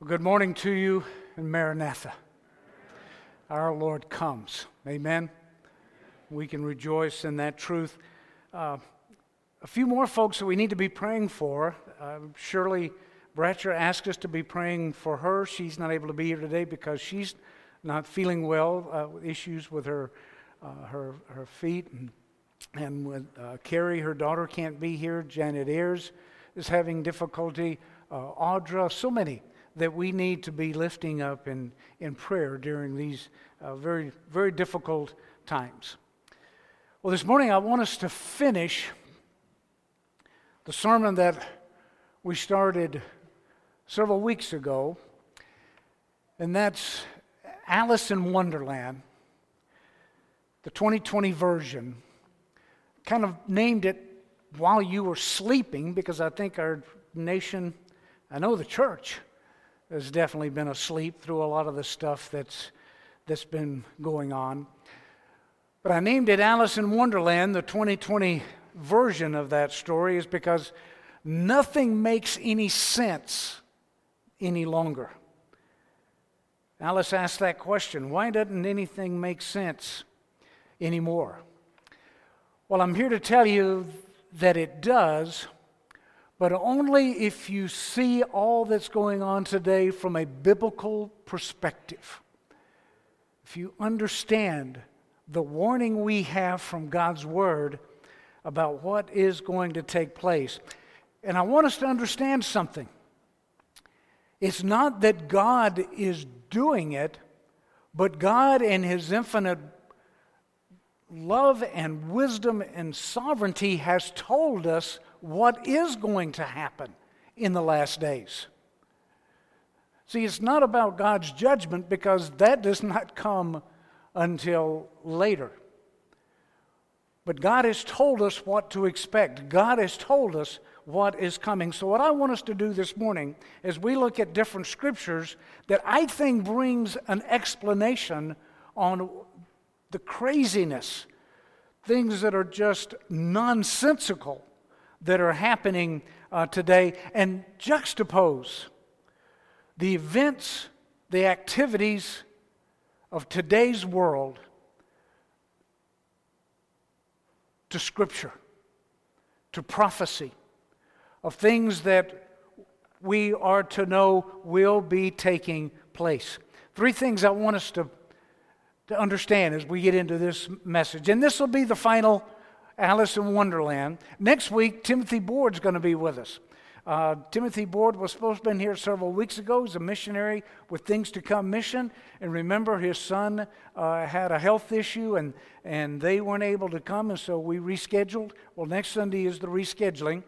Well, good morning to you and Maranatha. Our Lord comes. Amen. We can rejoice in that truth. Uh, a few more folks that we need to be praying for. Uh, Shirley Bratcher asked us to be praying for her. She's not able to be here today because she's not feeling well, uh, issues with her, uh, her, her feet. And, and with uh, Carrie, her daughter, can't be here. Janet Ayers is having difficulty. Uh, Audra, so many that we need to be lifting up in, in prayer during these uh, very, very difficult times. Well, this morning I want us to finish the sermon that we started several weeks ago, and that's Alice in Wonderland, the 2020 version. Kind of named it while you were sleeping because I think our nation, I know the church, has definitely been asleep through a lot of the stuff that's, that's been going on. But I named it Alice in Wonderland. The 2020 version of that story is because nothing makes any sense any longer. Alice asked that question why doesn't anything make sense anymore? Well, I'm here to tell you that it does but only if you see all that's going on today from a biblical perspective. If you understand the warning we have from God's Word about what is going to take place. And I want us to understand something. It's not that God is doing it, but God, in His infinite love and wisdom and sovereignty, has told us what is going to happen in the last days. See, it's not about God's judgment because that does not come until later. But God has told us what to expect. God has told us what is coming. So, what I want us to do this morning is we look at different scriptures that I think brings an explanation on the craziness, things that are just nonsensical that are happening uh, today and juxtapose the events, the activities of today's world to Scripture, to prophecy, of things that we are to know will be taking place. Three things I want us to, to understand as we get into this message. And this will be the final Alice in Wonderland. Next week, Timothy Board's going to be with us. Uh, Timothy Board was supposed to have been here several weeks ago. He's a missionary with Things to Come mission. And remember, his son uh, had a health issue and, and they weren't able to come, and so we rescheduled. Well, next Sunday is the rescheduling.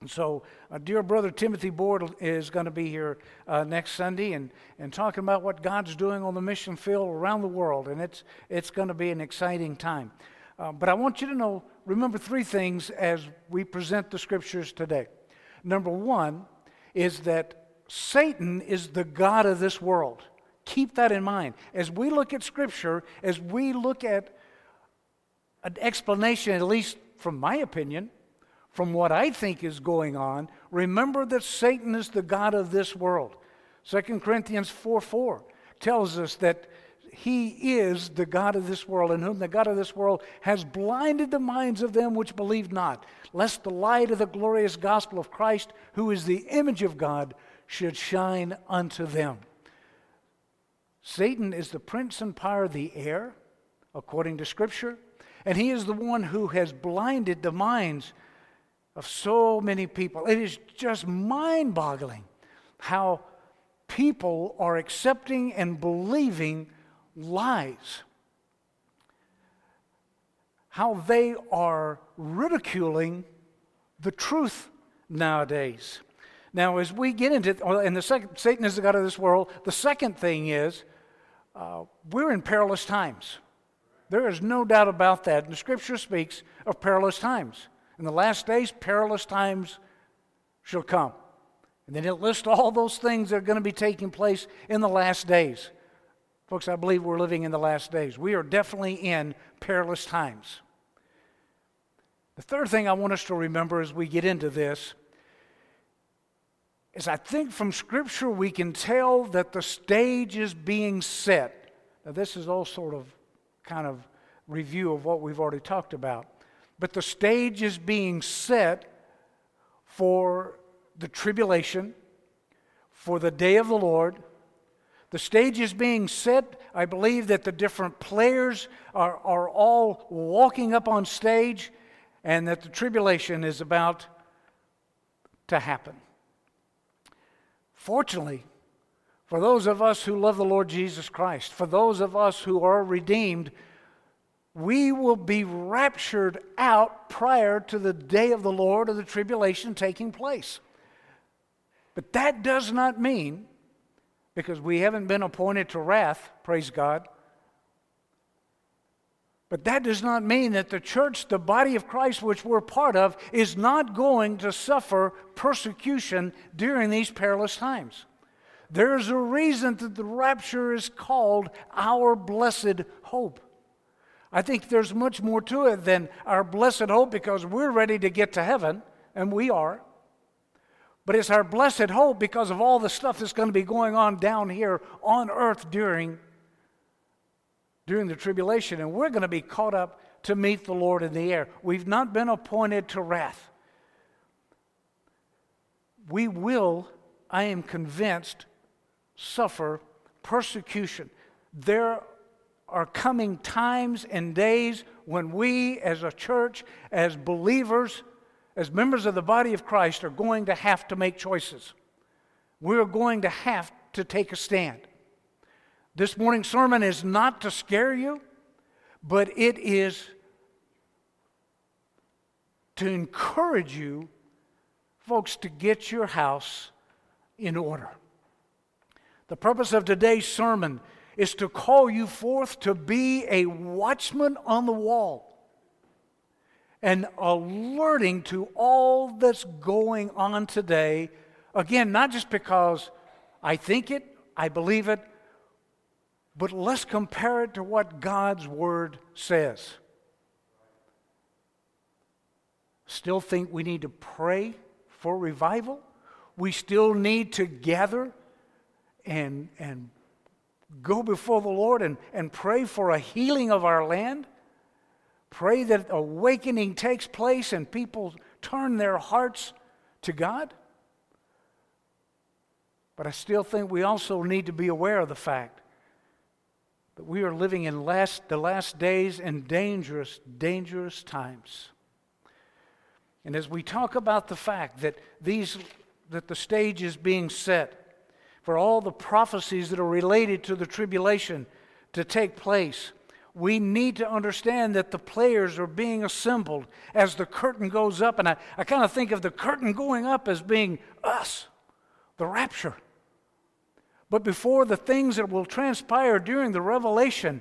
And so, uh, dear brother Timothy Board is going to be here uh, next Sunday and, and talking about what God's doing on the mission field around the world. And it's, it's going to be an exciting time. Uh, but I want you to know remember three things as we present the scriptures today. Number one is that Satan is the God of this world. Keep that in mind. As we look at scripture, as we look at an explanation, at least from my opinion, from what I think is going on, remember that Satan is the God of this world. 2 Corinthians 4 4 tells us that he is the God of this world, in whom the God of this world has blinded the minds of them which believe not, lest the light of the glorious gospel of Christ, who is the image of God, should shine unto them. Satan is the prince and power of the air, according to Scripture, and he is the one who has blinded the minds of so many people. It is just mind boggling how people are accepting and believing lies, how they are ridiculing the truth nowadays. Now, as we get into, and the second, Satan is the God of this world. The second thing is, uh, we're in perilous times. There is no doubt about that. And the scripture speaks of perilous times. In the last days, perilous times shall come. And then it lists all those things that are going to be taking place in the last days. Folks, I believe we're living in the last days. We are definitely in perilous times. The third thing I want us to remember as we get into this is I think from Scripture we can tell that the stage is being set. Now, this is all sort of kind of review of what we've already talked about. But the stage is being set for the tribulation, for the day of the Lord. The stage is being set. I believe that the different players are, are all walking up on stage and that the tribulation is about to happen. Fortunately, for those of us who love the Lord Jesus Christ, for those of us who are redeemed, we will be raptured out prior to the day of the Lord or the tribulation taking place. But that does not mean, because we haven't been appointed to wrath, praise God, but that does not mean that the church, the body of Christ, which we're part of, is not going to suffer persecution during these perilous times. There's a reason that the rapture is called our blessed hope. I think there's much more to it than our blessed hope because we're ready to get to heaven, and we are. But it's our blessed hope because of all the stuff that's going to be going on down here on earth during during the tribulation, and we're going to be caught up to meet the Lord in the air. We've not been appointed to wrath. We will, I am convinced, suffer persecution. There are coming times and days when we, as a church, as believers, as members of the body of Christ, are going to have to make choices. We're going to have to take a stand. This morning's sermon is not to scare you, but it is to encourage you, folks, to get your house in order. The purpose of today's sermon is to call you forth to be a watchman on the wall and alerting to all that's going on today. Again, not just because I think it, I believe it, but let's compare it to what God's Word says. Still think we need to pray for revival? We still need to gather and, and go before the Lord and, and pray for a healing of our land? Pray that awakening takes place and people turn their hearts to God? But I still think we also need to be aware of the fact that we are living in last, the last days and dangerous, dangerous times. And as we talk about the fact that these that the stage is being set for all the prophecies that are related to the tribulation to take place, we need to understand that the players are being assembled as the curtain goes up. And I, I kind of think of the curtain going up as being us, the rapture. But before the things that will transpire during the revelation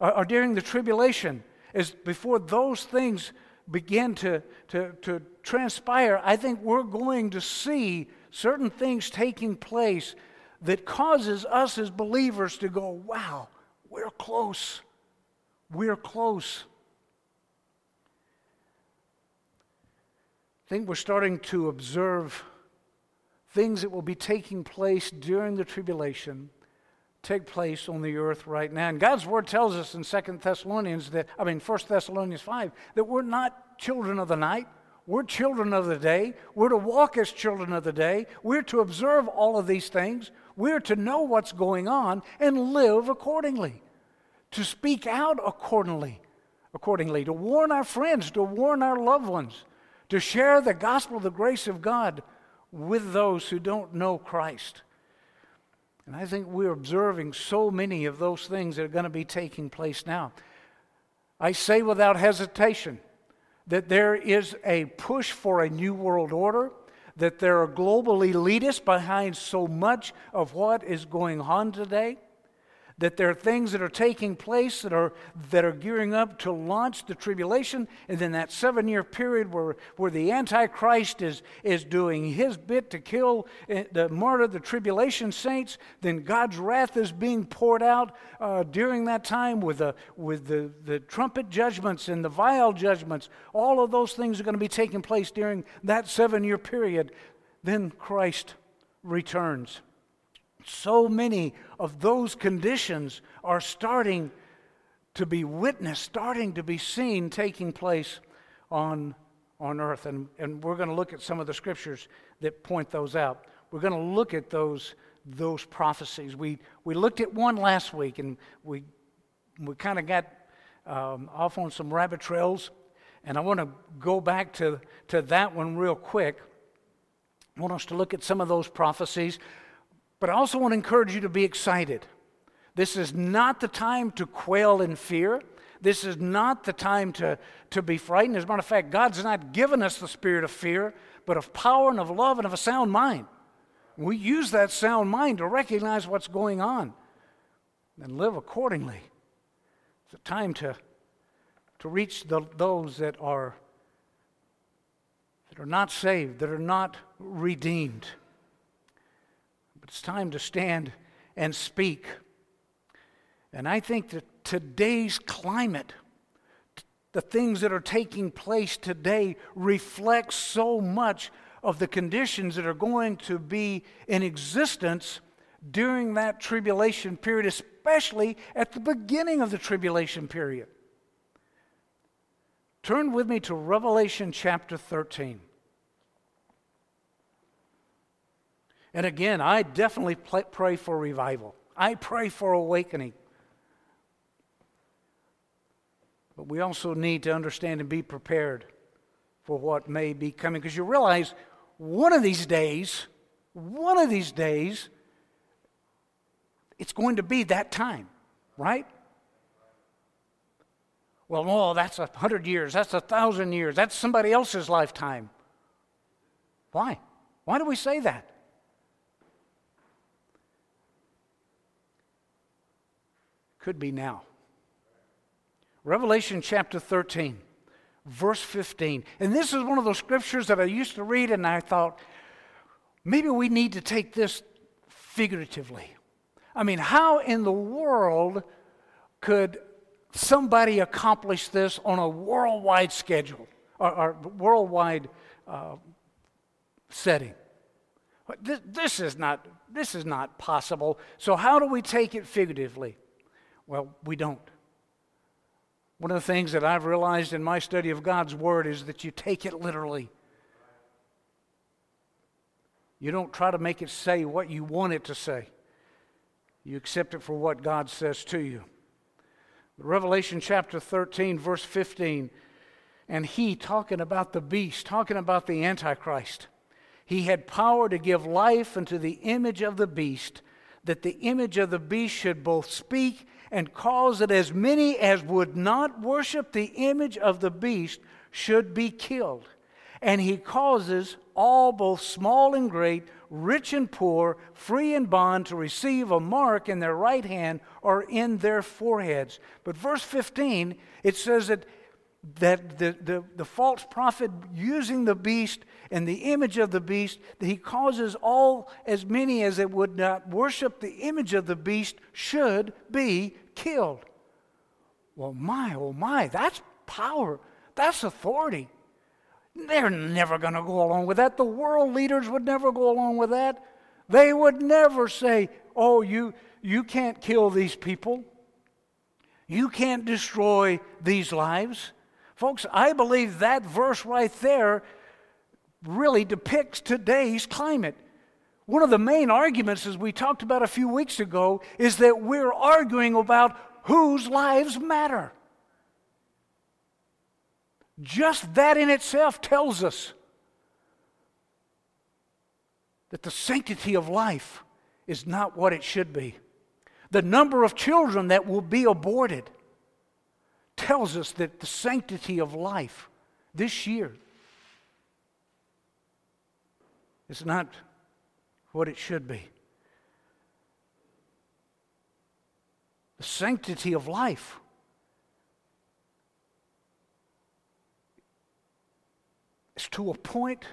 or, or during the tribulation, is before those things begin to, to, to transpire, I think we're going to see certain things taking place that causes us as believers to go, wow, we're close. We're close. I think we're starting to observe things that will be taking place during the tribulation take place on the earth right now. And God's word tells us in Second Thessalonians that, I mean, First Thessalonians 5, that we're not children of the night. We're children of the day. We're to walk as children of the day. We're to observe all of these things. We're to know what's going on and live accordingly, to speak out accordingly, accordingly, to warn our friends, to warn our loved ones, to share the gospel the grace of God with those who don't know Christ. And I think we're observing so many of those things that are going to be taking place now. I say without hesitation that there is a push for a new world order, that there are global elitists behind so much of what is going on today that there are things that are taking place that are, that are gearing up to launch the tribulation, and then that seven year period where, where the Antichrist is, is doing his bit to kill, eh, the martyr, the tribulation saints, then God's wrath is being poured out uh, during that time with, the, with the, the trumpet judgments and the vial judgments. All of those things are going to be taking place during that seven year period. Then Christ returns. So many of those conditions are starting to be witnessed, starting to be seen taking place on, on earth. And, and we're going to look at some of the scriptures that point those out. We're going to look at those, those prophecies. We, we looked at one last week and we, we kind of got um, off on some rabbit trails. And I want to go back to, to that one real quick. I want us to look at some of those prophecies, but I also want to encourage you to be excited. This is not the time to quail in fear. This is not the time to, to be frightened. As a matter of fact, God's not given us the spirit of fear, but of power and of love and of a sound mind. We use that sound mind to recognize what's going on and live accordingly. It's a time to, to reach the, those that are, that are not saved, that are not redeemed. It's time to stand and speak. And I think that today's climate, the things that are taking place today, reflect so much of the conditions that are going to be in existence during that tribulation period, especially at the beginning of the tribulation period. Turn with me to Revelation chapter 13. And again, I definitely pray for revival. I pray for awakening. But we also need to understand and be prepared for what may be coming. Because you realize one of these days, one of these days, it's going to be that time, right? Well, no, that's a hundred years, that's a thousand years, that's somebody else's lifetime. Why? Why do we say that? Could be now. Revelation chapter 13, verse 15. And this is one of those scriptures that I used to read, and I thought, maybe we need to take this figuratively. I mean, how in the world could somebody accomplish this on a worldwide schedule or, or worldwide uh, setting? This, this, is not, this is not possible. So, how do we take it figuratively? Well, we don't. One of the things that I've realized in my study of God's Word is that you take it literally. You don't try to make it say what you want it to say. You accept it for what God says to you. Revelation chapter 13, verse 15. And he, talking about the beast, talking about the Antichrist, he had power to give life unto the image of the beast, that the image of the beast should both speak and cause that as many as would not worship the image of the beast should be killed. And he causes all, both small and great, rich and poor, free and bond, to receive a mark in their right hand or in their foreheads. But verse 15, it says that, that the, the, the false prophet using the beast and the image of the beast, that he causes all, as many as it would not worship the image of the beast, should be killed. Well, my, oh my, that's power. That's authority. They're never going to go along with that. The world leaders would never go along with that. They would never say, oh, you, you can't kill these people. You can't destroy these lives. Folks, I believe that verse right there really depicts today's climate. One of the main arguments, as we talked about a few weeks ago, is that we're arguing about whose lives matter. Just that in itself tells us that the sanctity of life is not what it should be. The number of children that will be aborted tells us that the sanctity of life this year is not what it should be. The sanctity of life is to a point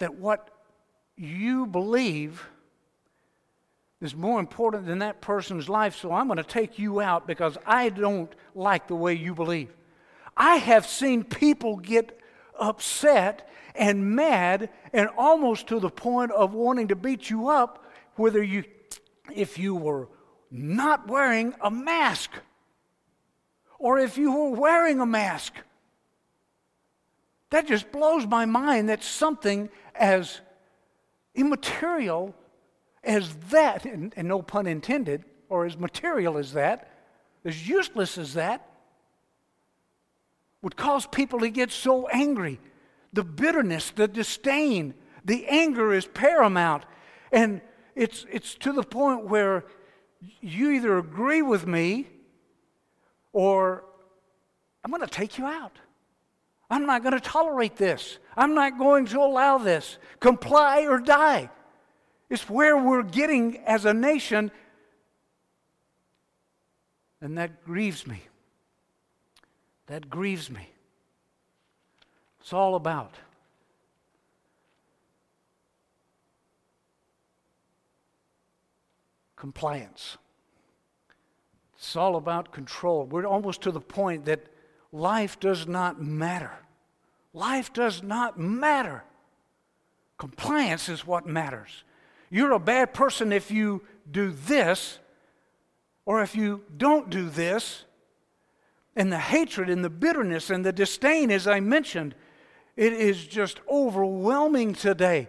that what you believe is more important than that person's life, so I'm going to take you out because I don't like the way you believe. I have seen people get upset and mad and almost to the point of wanting to beat you up whether you if you were not wearing a mask or if you were wearing a mask. That just blows my mind that something as immaterial as that, and, and, no pun intended, or as material as that, as useless as that, would cause people to get so angry. The bitterness, the disdain, the anger is paramount. And it's, it's to the point where you either agree with me or I'm going to take you out. I'm not going to tolerate this. I'm not going to allow this. Comply or die. It's where we're getting as a nation, and that grieves me. That grieves me. It's all about compliance. It's all about control. We're almost to the point that life does not matter. Life does not matter. Compliance is what matters. You're a bad person if you do this, or if you don't do this. And the hatred and the bitterness and the disdain, as I mentioned, it is just overwhelming today.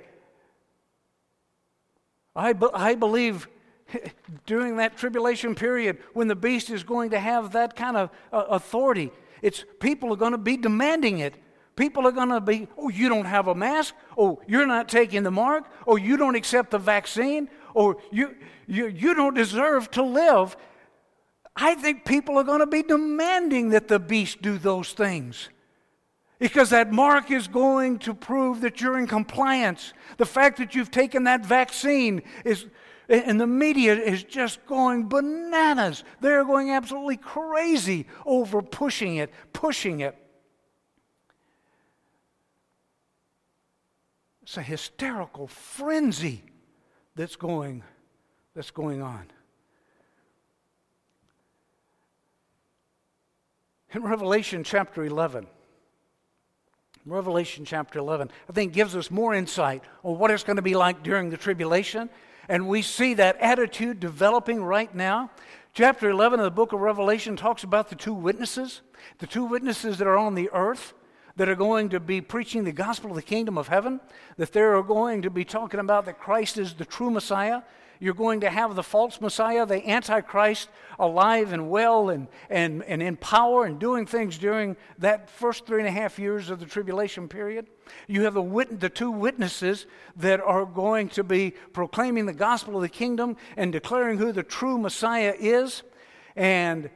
I, be- I believe during that tribulation period when the beast is going to have that kind of uh, authority. It's people are going to be demanding it. People are going to be, oh, you don't have a mask. Oh, you're not taking the mark. Oh, you don't accept the vaccine. Or you, you, you don't deserve to live. I think people are going to be demanding that the beast do those things. Because that mark is going to prove that you're in compliance. The fact that you've taken that vaccine is and the media is just going bananas. They're going absolutely crazy over pushing it, pushing it. It's a hysterical frenzy that's going, that's going on. In Revelation chapter 11, Revelation chapter 11, I think gives us more insight on what it's going to be like during the tribulation and we see that attitude developing right now. Chapter 11 of the book of Revelation talks about the two witnesses, the two witnesses that are on the earth that are going to be preaching the gospel of the kingdom of heaven, that they're going to be talking about that Christ is the true Messiah, you're going to have the false Messiah, the Antichrist, alive and well and, and, and in power and doing things during that first three and a half years of the tribulation period. You have the, wit- the two witnesses that are going to be proclaiming the gospel of the kingdom and declaring who the true Messiah is. And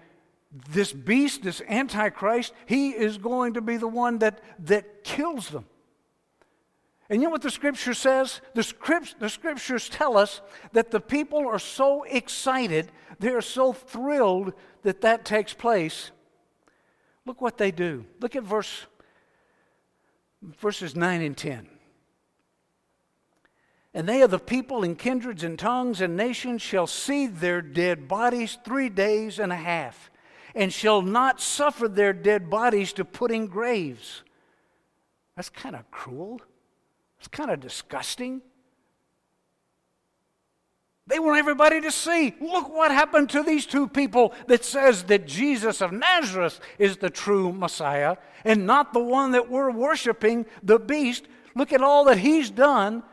this beast, this Antichrist, he is going to be the one that, that kills them. And you know what the scripture says? The, script, the scriptures tell us that the people are so excited, they're so thrilled that that takes place. Look what they do. Look at verse, verses 9 and 10. And they of the people and kindreds and tongues and nations shall see their dead bodies three days and a half, and shall not suffer their dead bodies to put in graves. That's kind of cruel. It's kind of disgusting. They want everybody to see. Look what happened to these two people that says that Jesus of Nazareth is the true Messiah and not the one that we're worshiping, the beast. Look at all that he's done.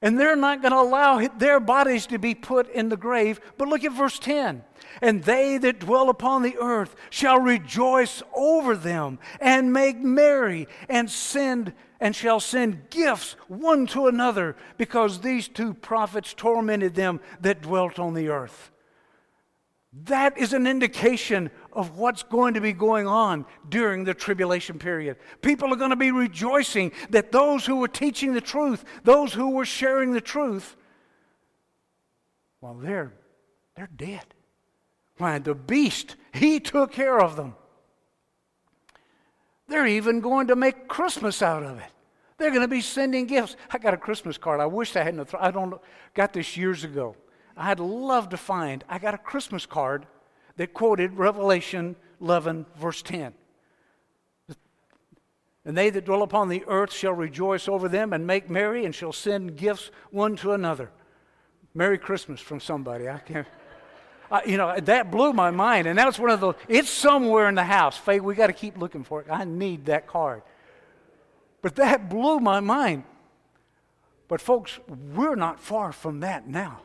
And they're not going to allow their bodies to be put in the grave. But look at verse 10. And they that dwell upon the earth shall rejoice over them and make merry and send and shall send gifts one to another, because these two prophets tormented them that dwelt on the earth. That is an indication of what's going to be going on during the tribulation period. People are going to be rejoicing that those who were teaching the truth, those who were sharing the truth, well, they're, they're dead. Why, the beast, he took care of them. They're even going to make Christmas out of it. They're going to be sending gifts. I got a Christmas card. I wish I hadn't. I don't got this years ago. I'd love to find. I got a Christmas card that quoted Revelation 11 verse 10. And they that dwell upon the earth shall rejoice over them and make merry and shall send gifts one to another. Merry Christmas from somebody. I can't. Uh, you know, that blew my mind. And that's one of those, it's somewhere in the house. Faye, we got to keep looking for it. I need that card. But that blew my mind. But, folks, we're not far from that now.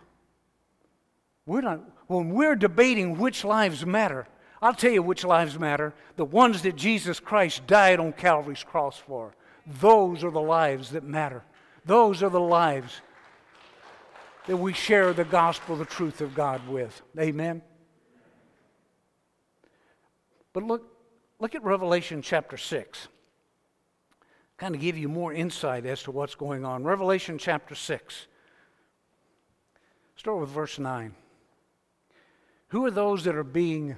We're not, when we're debating which lives matter, I'll tell you which lives matter the ones that Jesus Christ died on Calvary's cross for. Those are the lives that matter. Those are the lives that we share the gospel, the truth of God with. Amen. But look, look at Revelation chapter 6. Kind of give you more insight as to what's going on. Revelation chapter 6. Start with verse 9. Who are those that are being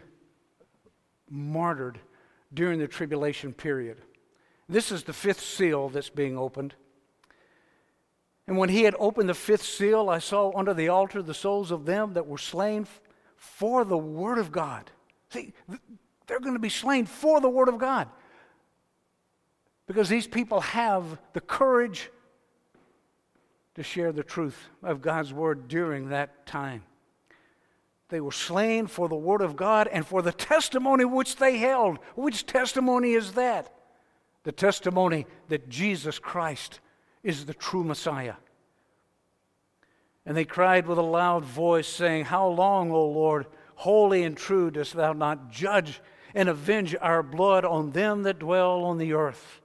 martyred during the tribulation period? This is the fifth seal that's being opened. And when he had opened the fifth seal, I saw under the altar the souls of them that were slain for the word of God. See, they're going to be slain for the word of God. Because these people have the courage to share the truth of God's word during that time. They were slain for the word of God and for the testimony which they held. Which testimony is that? The testimony that Jesus Christ is the true Messiah. And they cried with a loud voice, saying, How long, O Lord, holy and true, dost thou not judge and avenge our blood on them that dwell on the earth?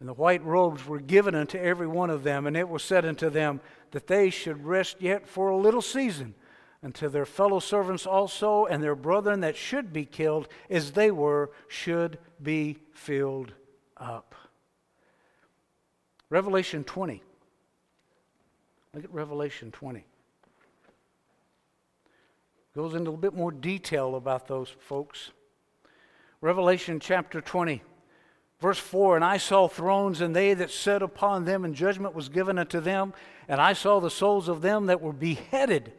And the white robes were given unto every one of them, and it was said unto them that they should rest yet for a little season until their fellow servants also and their brethren that should be killed as they were should be filled up. Revelation 20. Look at Revelation 20. Goes into a bit more detail about those folks. Revelation chapter 20, verse 4 And I saw thrones, and they that sat upon them, and judgment was given unto them. And I saw the souls of them that were beheaded.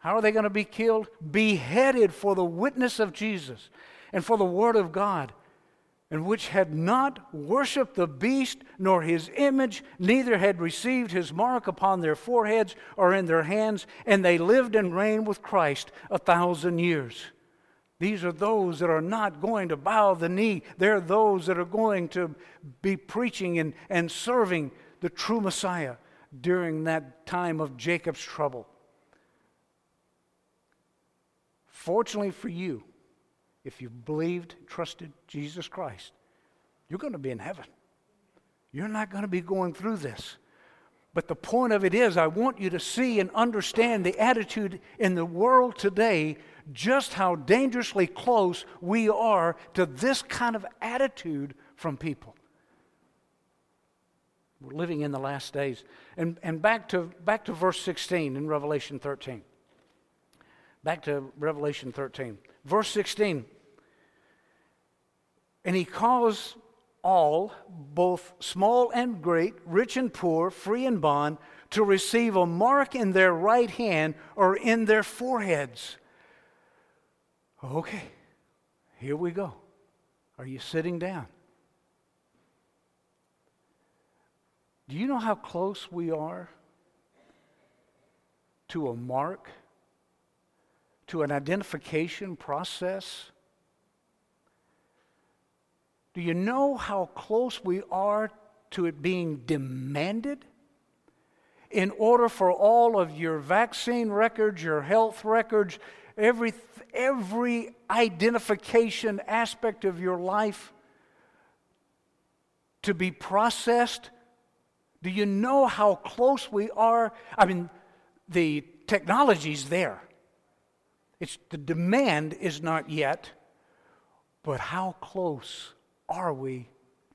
How are they going to be killed? Beheaded for the witness of Jesus and for the word of God and which had not worshipped the beast nor his image, neither had received his mark upon their foreheads or in their hands, and they lived and reigned with Christ a thousand years. These are those that are not going to bow the knee. They're those that are going to be preaching and, and serving the true Messiah during that time of Jacob's trouble. Fortunately for you, if you've believed, trusted Jesus Christ, you're going to be in heaven. You're not going to be going through this. But the point of it is, I want you to see and understand the attitude in the world today, just how dangerously close we are to this kind of attitude from people. We're living in the last days. And, and back, to, back to verse 16 in Revelation 13. Back to Revelation 13. Verse 16. And he calls all, both small and great, rich and poor, free and bond, to receive a mark in their right hand or in their foreheads. Okay, here we go. Are you sitting down? Do you know how close we are to a mark? To an identification process? Do you know how close we are to it being demanded? In order for all of your vaccine records, your health records, every, every identification aspect of your life to be processed? Do you know how close we are? I mean, the technology's there. It's, the demand is not yet, but how close are we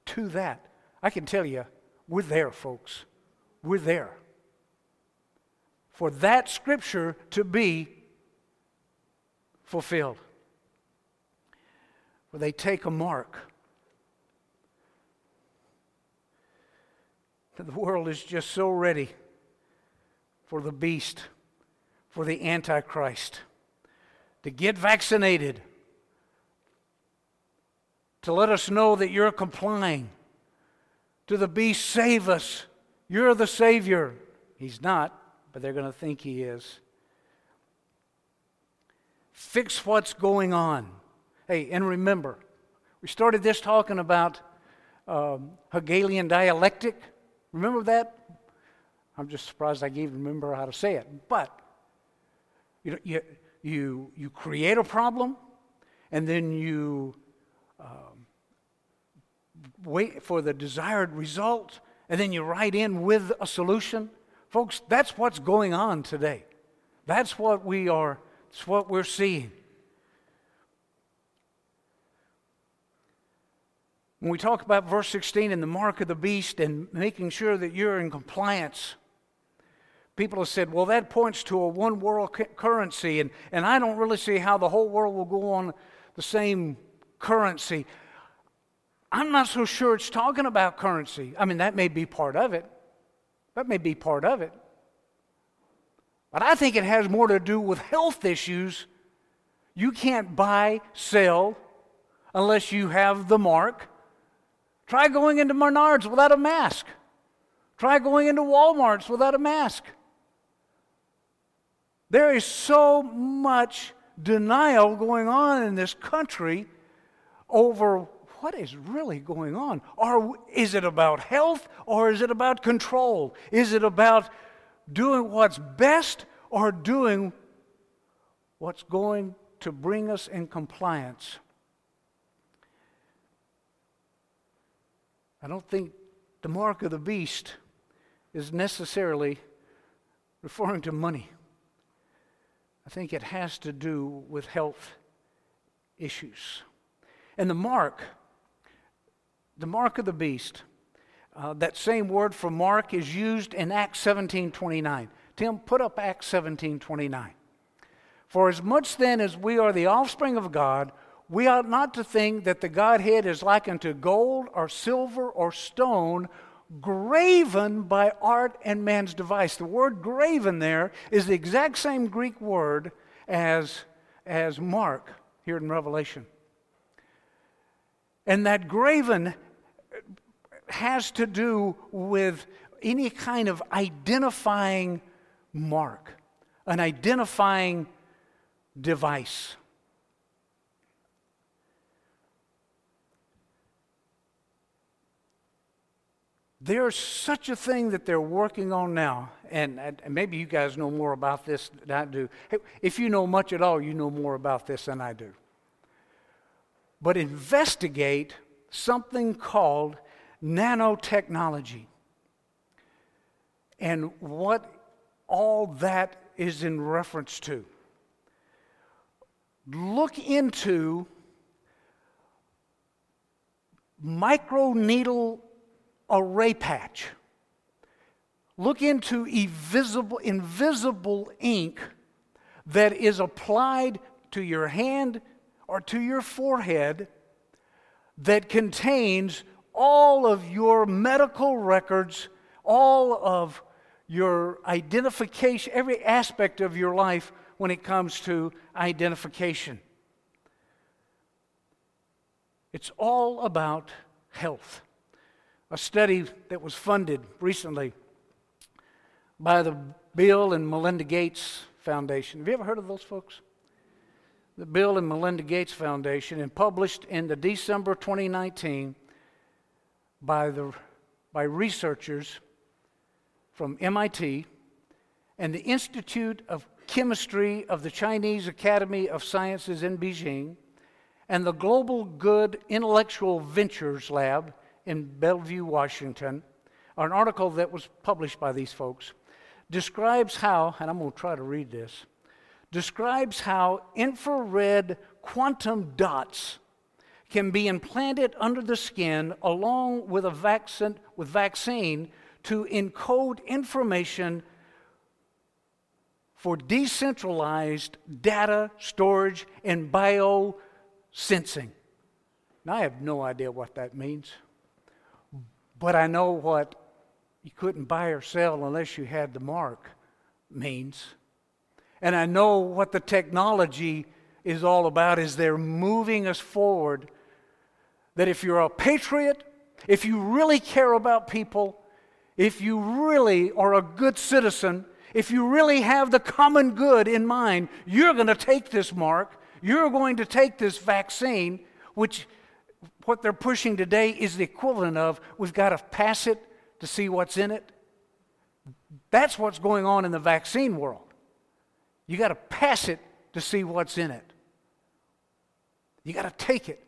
to that? I can tell you, we're there, folks. We're there. For that scripture to be fulfilled. Where they take a mark. The world is just so ready for the beast, for the Antichrist to get vaccinated, to let us know that you're complying. To the beast, save us. You're the Savior. He's not, but they're going to think he is. Fix what's going on. Hey, and remember, we started this talking about um, Hegelian dialectic. Remember that? I'm just surprised I even remember how to say it. But you, know, you, you, you create a problem, and then you um, wait for the desired result, and then you write in with a solution. Folks, that's what's going on today. That's what we are, it's what we're seeing. When we talk about verse 16 and the mark of the beast and making sure that you're in compliance, people have said, well, that points to a one world currency, and, and I don't really see how the whole world will go on the same currency. I'm not so sure it's talking about currency. I mean, that may be part of it. That may be part of it. But I think it has more to do with health issues. You can't buy, sell, unless you have the mark. Try going into Menards without a mask. Try going into Walmarts without a mask. There is so much denial going on in this country over what is really going on. Or is it about health or is it about control? Is it about doing what's best or doing what's going to bring us in compliance? I don't think the mark of the beast is necessarily referring to money. I think it has to do with health issues. And the mark, the mark of the beast, uh, that same word for mark is used in Acts 17 29. Tim, put up Acts 17 29. For as much then as we are the offspring of God, we ought not to think that the Godhead is like unto gold or silver or stone, graven by art and man's device. The word graven there is the exact same Greek word as, as mark here in Revelation. And that graven has to do with any kind of identifying mark, an identifying device. There's such a thing that they're working on now, and, and, maybe you guys know more about this than I do. If you know much at all, you know more about this than I do. But investigate something called nanotechnology and what all that is in reference to. Look into microneedle array patch. Look into invisible, invisible ink that is applied to your hand or to your forehead that contains all of your medical records, all of your identification, every aspect of your life when it comes to identification. It's all about health a study that was funded recently by the Bill and Melinda Gates Foundation. Have you ever heard of those folks? The Bill and Melinda Gates Foundation, and published in the December 2019 by, the, by researchers from MIT and the Institute of Chemistry of the Chinese Academy of Sciences in Beijing and the Global Good Intellectual Ventures Lab in Bellevue, Washington, an article that was published by these folks, describes how, and I'm going to try to read this, describes how infrared quantum dots can be implanted under the skin along with a vaccine, with vaccine to encode information for decentralized data storage and biosensing. Now, I have no idea what that means. But I know what you couldn't buy or sell unless you had the mark means. And I know what the technology is all about is they're moving us forward that if you're a patriot, if you really care about people, if you really are a good citizen, if you really have the common good in mind, you're going to take this mark, you're going to take this vaccine, which what they're pushing today is the equivalent of we've got to pass it to see what's in it. That's what's going on in the vaccine world. You got to pass it to see what's in it. You got to take it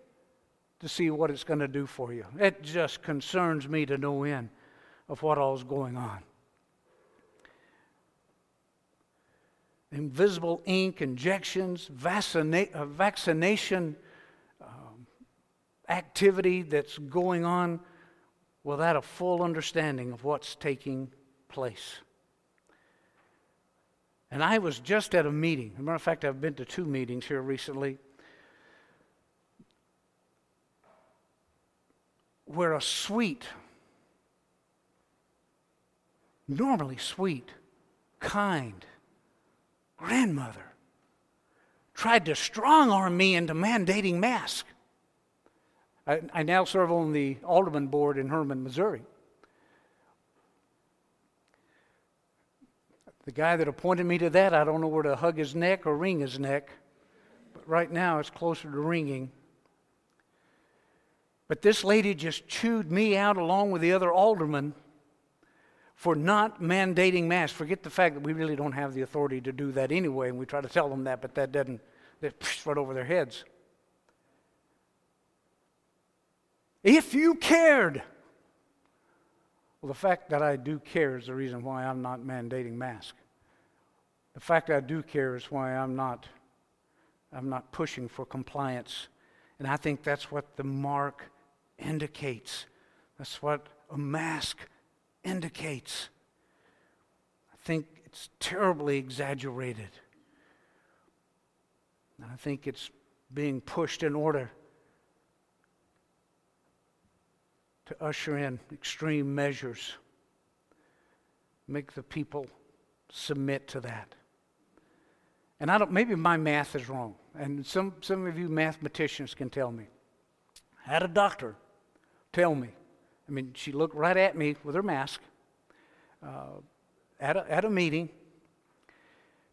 to see what it's going to do for you. It just concerns me to no end of what all's going on. Invisible ink injections, vaccina- uh, vaccination activity that's going on without a full understanding of what's taking place. And I was just at a meeting. As a matter of fact, I've been to two meetings here recently where a sweet, normally sweet, kind grandmother tried to strong arm me into mandating masks. I, I now serve on the alderman board in Hermann, Missouri. The guy that appointed me to that, I don't know where to hug his neck or wring his neck, but right now it's closer to wringing. But this lady just chewed me out along with the other aldermen for not mandating masks. Forget the fact that we really don't have the authority to do that anyway, and we try to tell them that, but that doesn't, that's right over their heads. If you cared, well, the fact that I do care is the reason why I'm not mandating masks. The fact that I do care is why I'm not, I'm not pushing for compliance. And I think that's what the mark indicates. That's what a mask indicates. I think it's terribly exaggerated. And I think it's being pushed in order to usher in extreme measures, make the people submit to that. And I don't, maybe my math is wrong, and some, some of you mathematicians can tell me. I had a doctor tell me. I mean, she looked right at me with her mask uh, at, a, at a meeting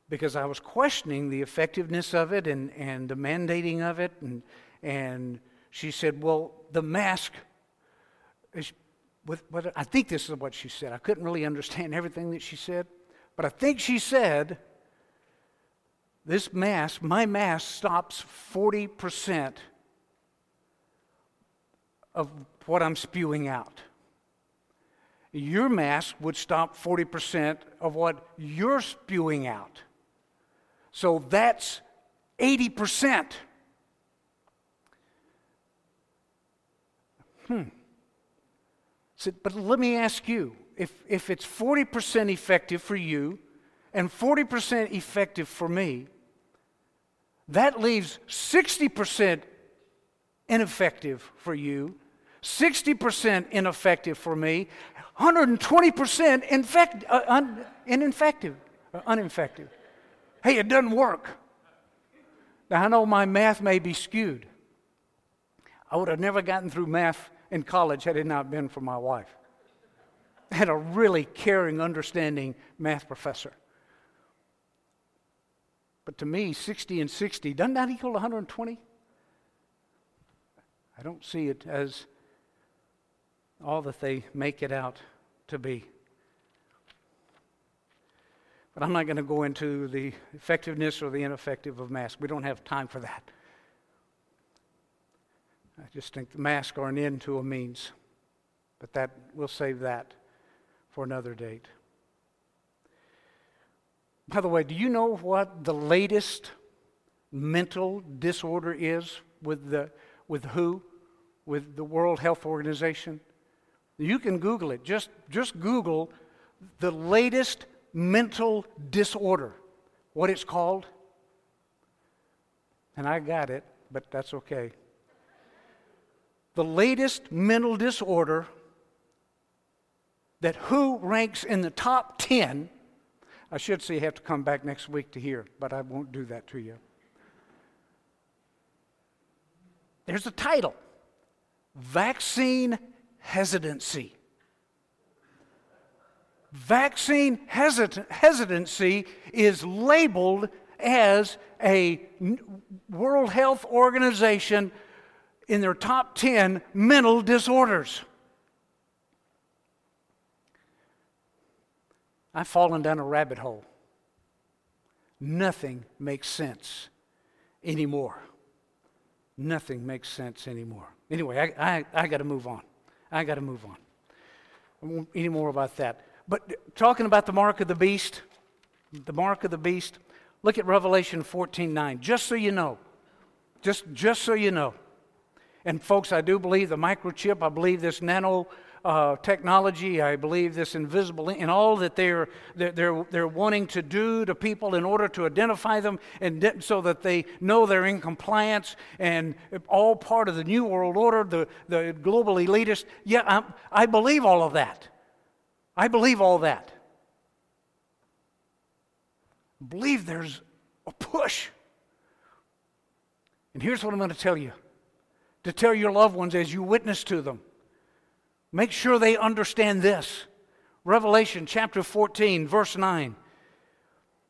because I was questioning the effectiveness of it and, and the mandating of it. And, and she said, Well, the mask, with, with, I think this is what she said. I couldn't really understand everything that she said, but I think she said, This mass, my mass stops 40% of what I'm spewing out. Your mask would stop 40% of what you're spewing out. So that's 80%. Hmm. So, but let me ask you if, if it's 40% effective for you and 40% effective for me, that leaves 60% ineffective for you 60% ineffective for me, 120% infect, uh, un, ineffective, uh, uninfective. Hey, it doesn't work. Now, I know my math may be skewed. I would have never gotten through math in college had it not been for my wife. I had a really caring, understanding math professor. But to me, 60 and 60, doesn't that equal 120? I don't see it as all that they make it out to be. But I'm not going to go into the effectiveness or the ineffective of masks. We don't have time for that. I just think the masks are an end to a means. But that we'll save that for another date. By the way, do you know what the latest mental disorder is with the with who? With the World Health Organization? You can Google it. Just, just Google the latest mental disorder, what it's called. And I got it, but that's okay. The latest mental disorder that WHO ranks in the top 10. I should say you have to come back next week to hear, but I won't do that to you. There's a title vaccine hesitancy. Vaccine hesit- hesitancy is labeled as a World Health Organization in their top 10 mental disorders. I've fallen down a rabbit hole. Nothing makes sense anymore. Nothing makes sense anymore. Anyway, I, I, I got to move on. I got to move on. Any more about that. But talking about the mark of the beast, the mark of the beast, look at Revelation 14 9. Just so you know, just, just so you know. And folks, I do believe the microchip, I believe this nano uh, technology, I believe this invisible, and all that they're, they're, they're wanting to do to people in order to identify them and so that they know they're in compliance and all part of the New World Order, the, the global elitist. Yeah, I, I believe all of that. I believe all that. I believe there's a push. And here's what I'm going to tell you to tell your loved ones as you witness to them. Make sure they understand this. Revelation chapter 14, verse 9.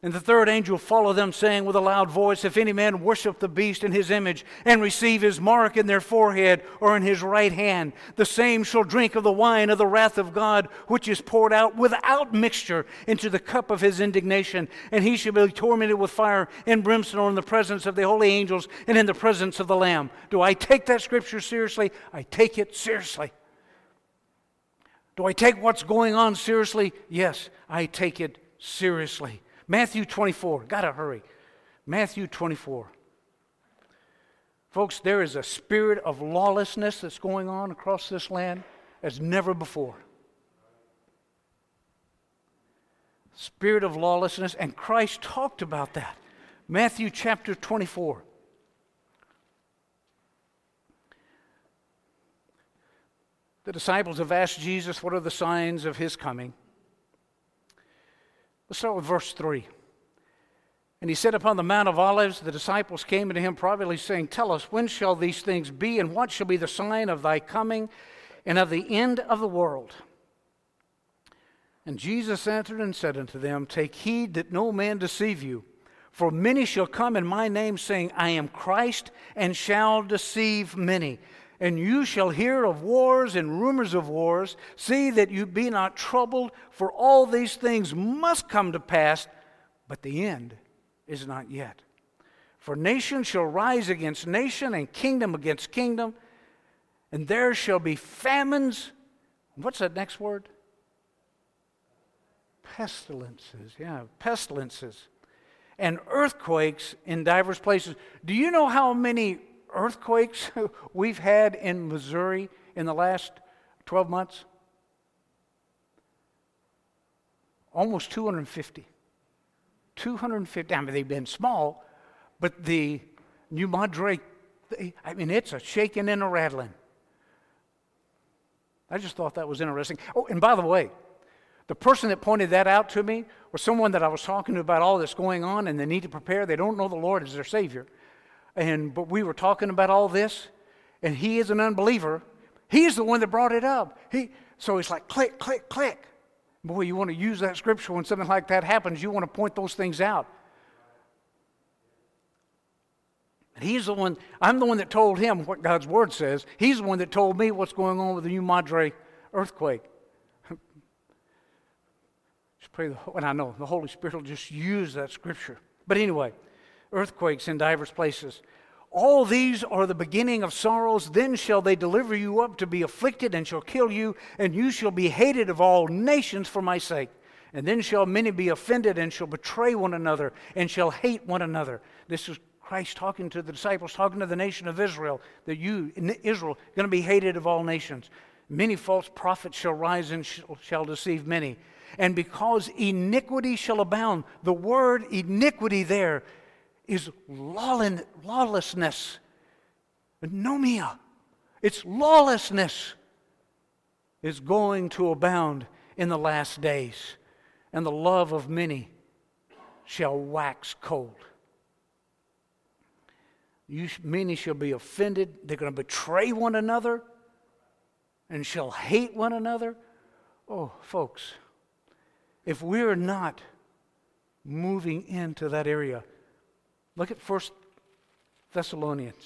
And the third angel followed them, saying with a loud voice, If any man worship the beast in his image, and receive his mark in their forehead or in his right hand, the same shall drink of the wine of the wrath of God, which is poured out without mixture into the cup of his indignation. And he shall be tormented with fire and brimstone in the presence of the holy angels and in the presence of the Lamb. Do I take that scripture seriously? I take it seriously. Do I take what's going on seriously? Yes, I take it seriously. Matthew 24, gotta hurry. Matthew 24. Folks, there is a spirit of lawlessness that's going on across this land as never before. Spirit of lawlessness, and Christ talked about that. Matthew chapter 24. The disciples have asked Jesus, What are the signs of his coming? Let's start with verse 3. And he said, Upon the Mount of Olives, the disciples came unto him privately, saying, Tell us, when shall these things be, and what shall be the sign of thy coming and of the end of the world? And Jesus answered and said unto them, Take heed that no man deceive you. For many shall come in my name, saying, I am Christ, and shall deceive many. And you shall hear of wars and rumors of wars. See that you be not troubled, for all these things must come to pass, but the end is not yet. For nation shall rise against nation, and kingdom against kingdom, and there shall be famines. What's that next word? Pestilences. Yeah, pestilences. And earthquakes in diverse places. Do you know how many earthquakes we've had in Missouri in the last 12 months? Almost 250. 250. I mean, they've been small, but the New Madrid, I mean, it's a shaking and a rattling. I just thought that was interesting. Oh, and by the way, the person that pointed that out to me was someone that I was talking to about all this going on and they need to prepare. They don't know the Lord as their Savior and but we were talking about all this, and he is an unbeliever. He's the one that brought it up. He so it's like click, click, click. Boy, you want to use that scripture when something like that happens, you want to point those things out. And he's the one, I'm the one that told him what God's word says. He's the one that told me what's going on with the New Madrid earthquake. just pray, the, and I know the Holy Spirit will just use that scripture. But anyway, earthquakes in divers places. All these are the beginning of sorrows. Then shall they deliver you up to be afflicted, and shall kill you, and you shall be hated of all nations for my sake. And then shall many be offended, and shall betray one another, and shall hate one another. This is Christ talking to the disciples, talking to the nation of Israel, that you, Israel, going to be hated of all nations. Many false prophets shall rise and shall deceive many. And because iniquity shall abound, the word iniquity there is lawlessness. Nomia. It's lawlessness is going to abound in the last days, and the love of many shall wax cold. You, many shall be offended. They're going to betray one another. and shall hate one another. Oh, folks, if we're not moving into that area, look at First Thessalonians.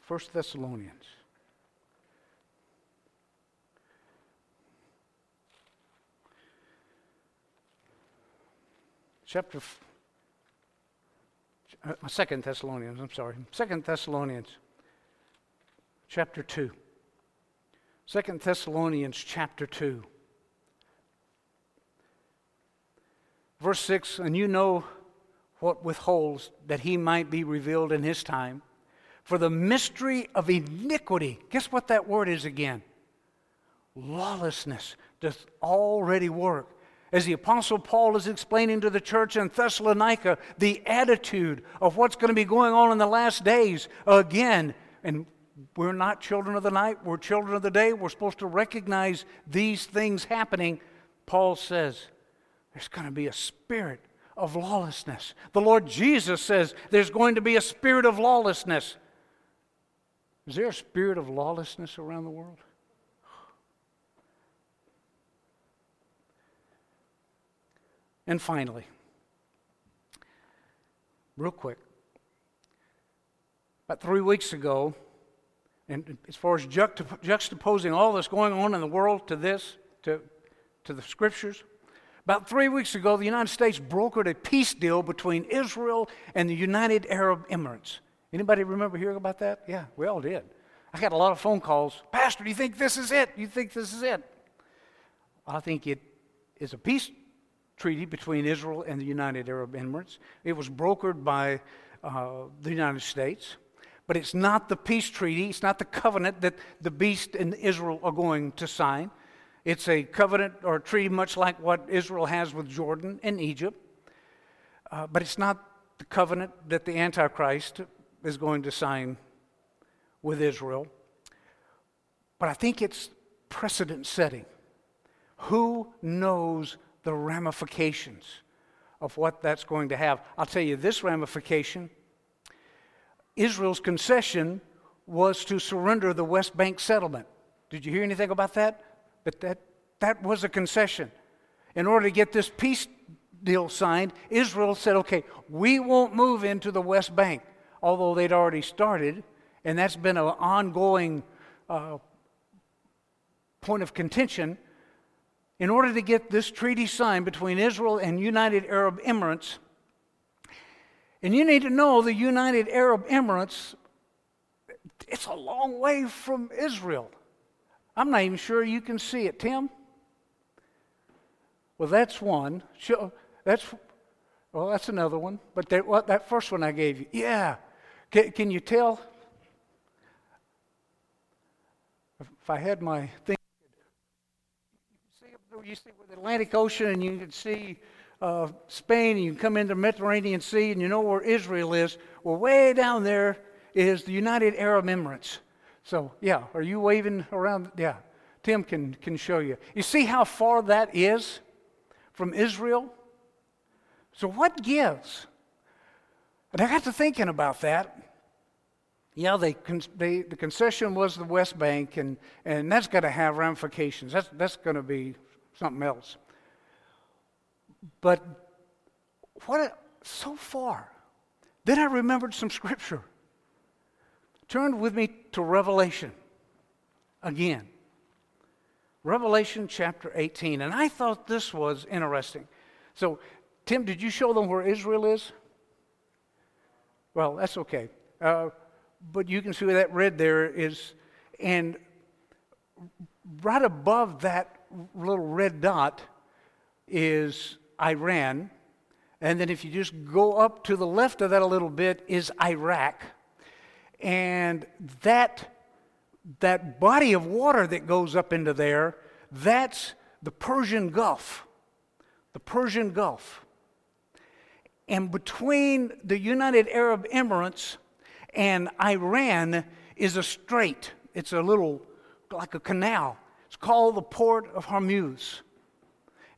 First Thessalonians. Chapter uh, Second Thessalonians, I'm sorry. Second Thessalonians, chapter 2. Second Thessalonians, chapter 2. Verse 6 And you know what withholds that he might be revealed in his time. For the mystery of iniquity, guess what that word is again? Lawlessness doth already work as the Apostle Paul is explaining to the church in Thessalonica the attitude of what's going to be going on in the last days again. And we're not children of the night, we're children of the day. We're supposed to recognize these things happening. Paul says there's going to be a spirit of lawlessness. The Lord Jesus says there's going to be a spirit of lawlessness. Is there a spirit of lawlessness around the world? And finally, real quick, about three weeks ago, and as far as juxtaposing all this going on in the world to this, to, to the scriptures, about three weeks ago, the United States brokered a peace deal between Israel and the United Arab Emirates. Anybody remember hearing about that? Yeah, we all did. I got a lot of phone calls. Pastor, do you think this is it? You think this is it? I think it is a peace treaty between Israel and the United Arab Emirates. It was brokered by uh, the United States, but it's not the peace treaty, it's not the covenant that the beast and Israel are going to sign. It's a covenant or treaty much like what Israel has with Jordan and Egypt, uh, but it's not the covenant that the Antichrist is going to sign with Israel. But I think it's precedent setting. Who knows the ramifications of what that's going to have. I'll tell you this ramification Israel's concession was to surrender the West Bank settlement. Did you hear anything about that? But that, that was a concession. In order to get this peace deal signed, Israel said, okay, we won't move into the West Bank, although they'd already started, and that's been an ongoing uh, point of contention in order to get this treaty signed between Israel and United Arab Emirates. And you need to know the United Arab Emirates, it's a long way from Israel. I'm not even sure you can see it. Tim? Well, that's one. That's, well, that's another one. But that, that first one I gave you, yeah. Can, can you tell? If I had my thing you see the Atlantic Ocean and you can see uh, Spain and you come into the Mediterranean Sea and you know where Israel is. Well, way down there is the United Arab Emirates. So, yeah, are you waving around? Yeah, Tim can, can show you. You see how far that is from Israel? So, what gives? And I got to thinking about that. Yeah, they, they, the concession was the West Bank, and, and that's going to have ramifications. That's, that's going to be something else. But what so far. Then I remembered some scripture. Turn with me to Revelation again. Revelation chapter 18. And I thought this was interesting. So, Tim, did you show them where Israel is? Well, that's okay. Uh, but you can see where that red there is. And right above that little red dot is Iran. And then if you just go up to the left of that a little bit is Iraq. And that, that body of water that goes up into there, that's the Persian Gulf. The Persian Gulf. And between the United Arab Emirates and Iran is a strait. It's a little, like a canal. It's called the Port of Hormuz.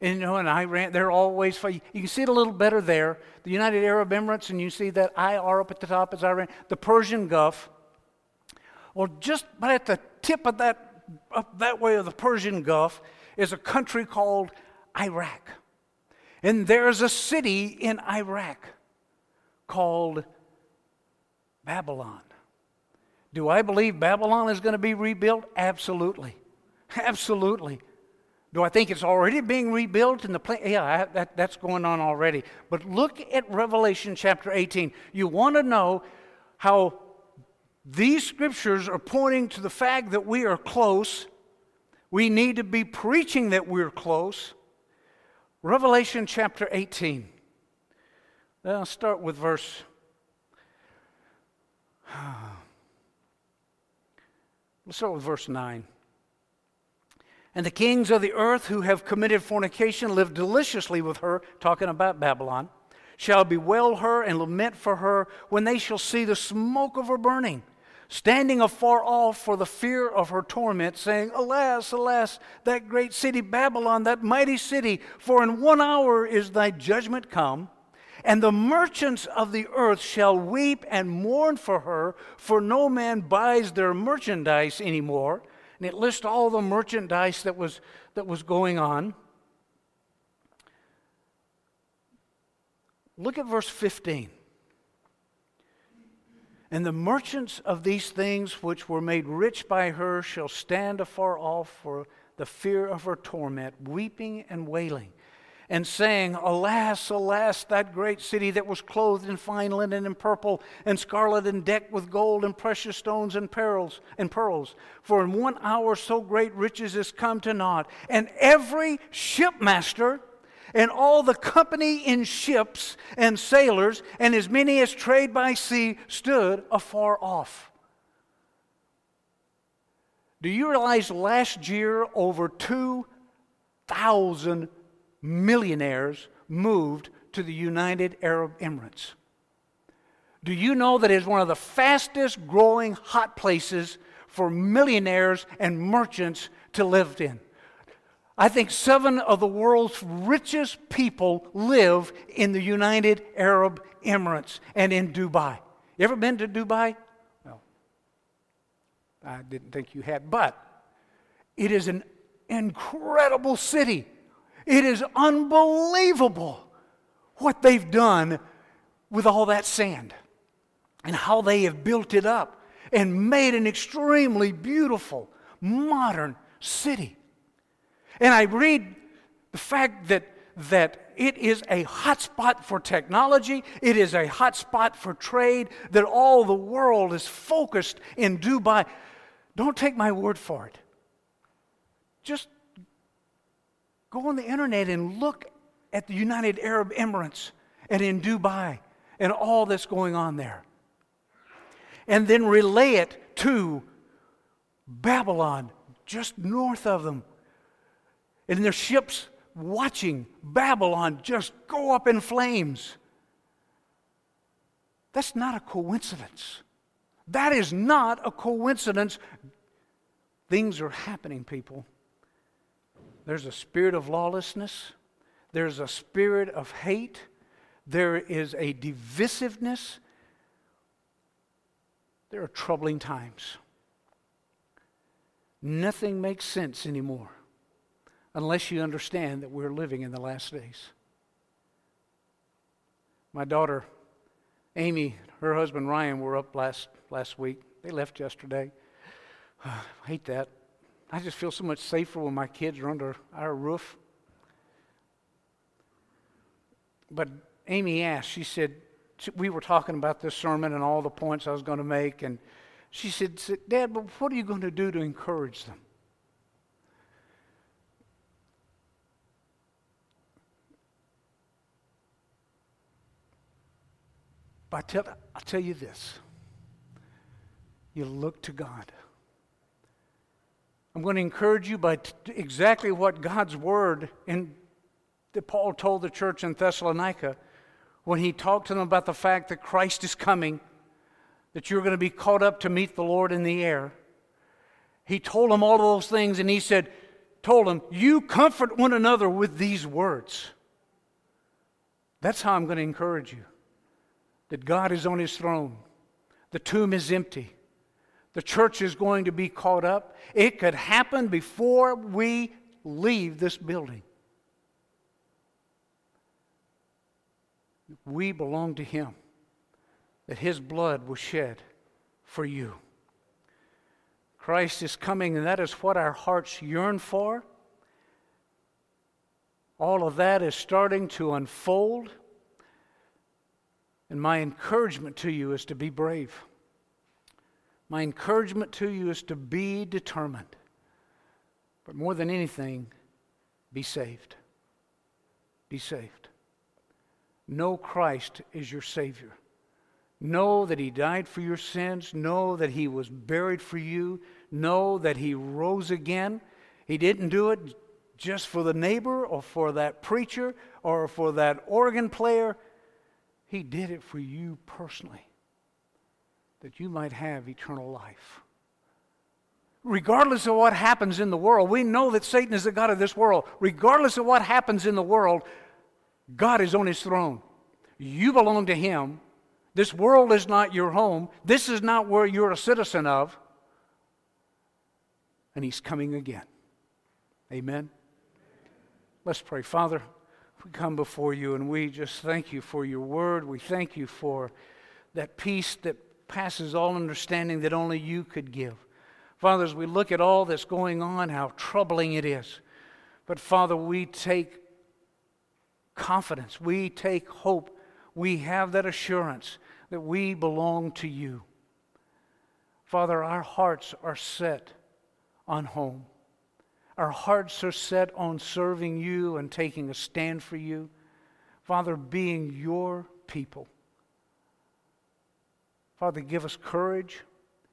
And you know, in Iran, they're always, you can see it a little better there. The United Arab Emirates, and you see that IR up at the top is Iran. The Persian Gulf, Well, just but at the tip of that, up that way of the Persian Gulf, is a country called Iraq. And there's a city in Iraq called Babylon. Do I believe Babylon is going to be rebuilt? Absolutely. Absolutely. Do I think it's already being rebuilt in the place? Yeah, that, that's going on already. But look at Revelation chapter 18. You want to know how these scriptures are pointing to the fact that we are close. We need to be preaching that we're close. Revelation chapter 18. I'll start with verse. Let's start with verse 9. And the kings of the earth who have committed fornication live deliciously with her, talking about Babylon, shall bewail her and lament for her when they shall see the smoke of her burning standing afar off for the fear of her torment, saying, Alas, alas, that great city Babylon, that mighty city, for in one hour is thy judgment come. And the merchants of the earth shall weep and mourn for her, for no man buys their merchandise anymore. And it lists all the merchandise that was, that was going on. Look at verse 15. And the merchants of these things which were made rich by her shall stand afar off for the fear of her torment, weeping and wailing, and saying, Alas, alas, that great city that was clothed in fine linen and purple and scarlet and decked with gold and precious stones and pearls and pearls. For in one hour so great riches is come to naught, and every shipmaster and all the company in ships and sailors, and as many as trade by sea, stood afar off. Do you realize last year over 2,000 millionaires moved to the United Arab Emirates? Do you know that it is one of the fastest growing hot places for millionaires and merchants to live in? I think seven of the world's richest people live in the United Arab Emirates and in Dubai. You ever been to Dubai? No. I didn't think you had, but it is an incredible city. It is unbelievable what they've done with all that sand and how they have built it up and made an extremely beautiful, modern city. And I read the fact that, that it is a hotspot for technology, it is a hotspot for trade, that all the world is focused in Dubai. Don't take my word for it. Just go on the internet and look at the United Arab Emirates and in Dubai and all that's going on there. And then relay it to Babylon, just north of them, and their ships watching Babylon just go up in flames. That's not a coincidence. That is not a coincidence. Things are happening, people. There's a spirit of lawlessness, there's a spirit of hate, there is a divisiveness. There are troubling times. Nothing makes sense anymore unless you understand that we're living in the last days. My daughter, Amy, her husband Ryan were up last, last week. They left yesterday. I hate that. I just feel so much safer when my kids are under our roof. But Amy asked, she said, we were talking about this sermon and all the points I was going to make, and she said, Dad, but what are you going to do to encourage them? But I tell, I'll tell you this you look to God. I'm going to encourage you by t- exactly what God's word in, that Paul told the church in Thessalonica when he talked to them about the fact that Christ is coming, that you're going to be caught up to meet the Lord in the air. He told them all of those things and he said, told them, You comfort one another with these words. That's how I'm going to encourage you that God is on his throne, the tomb is empty, the church is going to be caught up. It could happen before we leave this building. We belong to Him, that His blood was shed for you. Christ is coming, and that is what our hearts yearn for. All of that is starting to unfold. And my encouragement to you is to be brave. My encouragement to you is to be determined. But more than anything, be saved. Be saved. Know Christ is your Savior. Know that He died for your sins. Know that He was buried for you. Know that He rose again. He didn't do it just for the neighbor or for that preacher or for that organ player. He did it for you personally, that you might have eternal life. Regardless of what happens in the world, we know that Satan is the God of this world. Regardless of what happens in the world, God is on his throne. You belong to him. This world is not your home. This is not where you're a citizen of. And he's coming again. Amen. Let's pray. Father, we come before you and we just thank you for your word. We thank you for that peace that passes all understanding that only you could give. Father, as we look at all that's going on, how troubling it is. But Father, we take confidence, we take hope, we have that assurance that we belong to you. Father, our hearts are set on home. Our hearts are set on serving you and taking a stand for you. Father, being your people. Father, give us courage.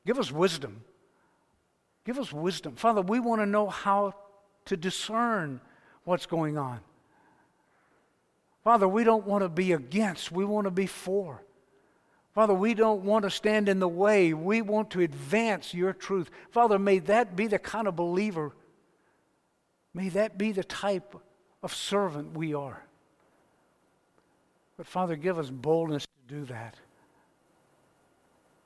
Give us wisdom. Give us wisdom. Father, we want to know how to discern what's going on. Father, we don't want to be against, we want to be for. Father, we don't want to stand in the way. We want to advance your truth. Father, may that be the kind of believer May that be the type of servant we are. But Father, give us boldness to do that.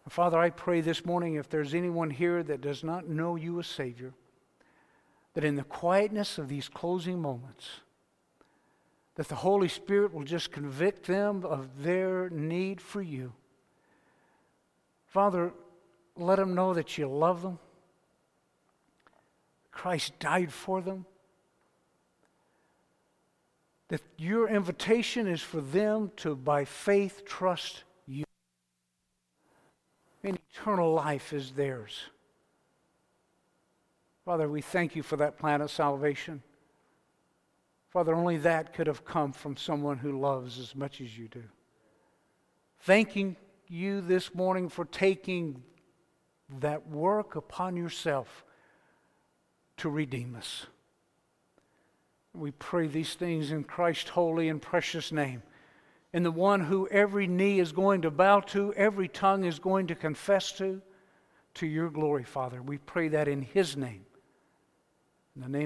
Father, I pray this morning if there's anyone here that does not know you as Savior, that in the quietness of these closing moments, that the Holy Spirit will just convict them of their need for you. Father, let them know that you love them. Christ died for them that your invitation is for them to, by faith, trust. And eternal life is theirs. Father, we thank you for that plan of salvation. Father, only that could have come from someone who loves as much as you do. Thanking you this morning for taking that work upon yourself to redeem us. We pray these things in Christ's holy and precious name. In the one who every knee is going to bow to, every tongue is going to confess to, to your glory, Father. We pray that in his name. In the name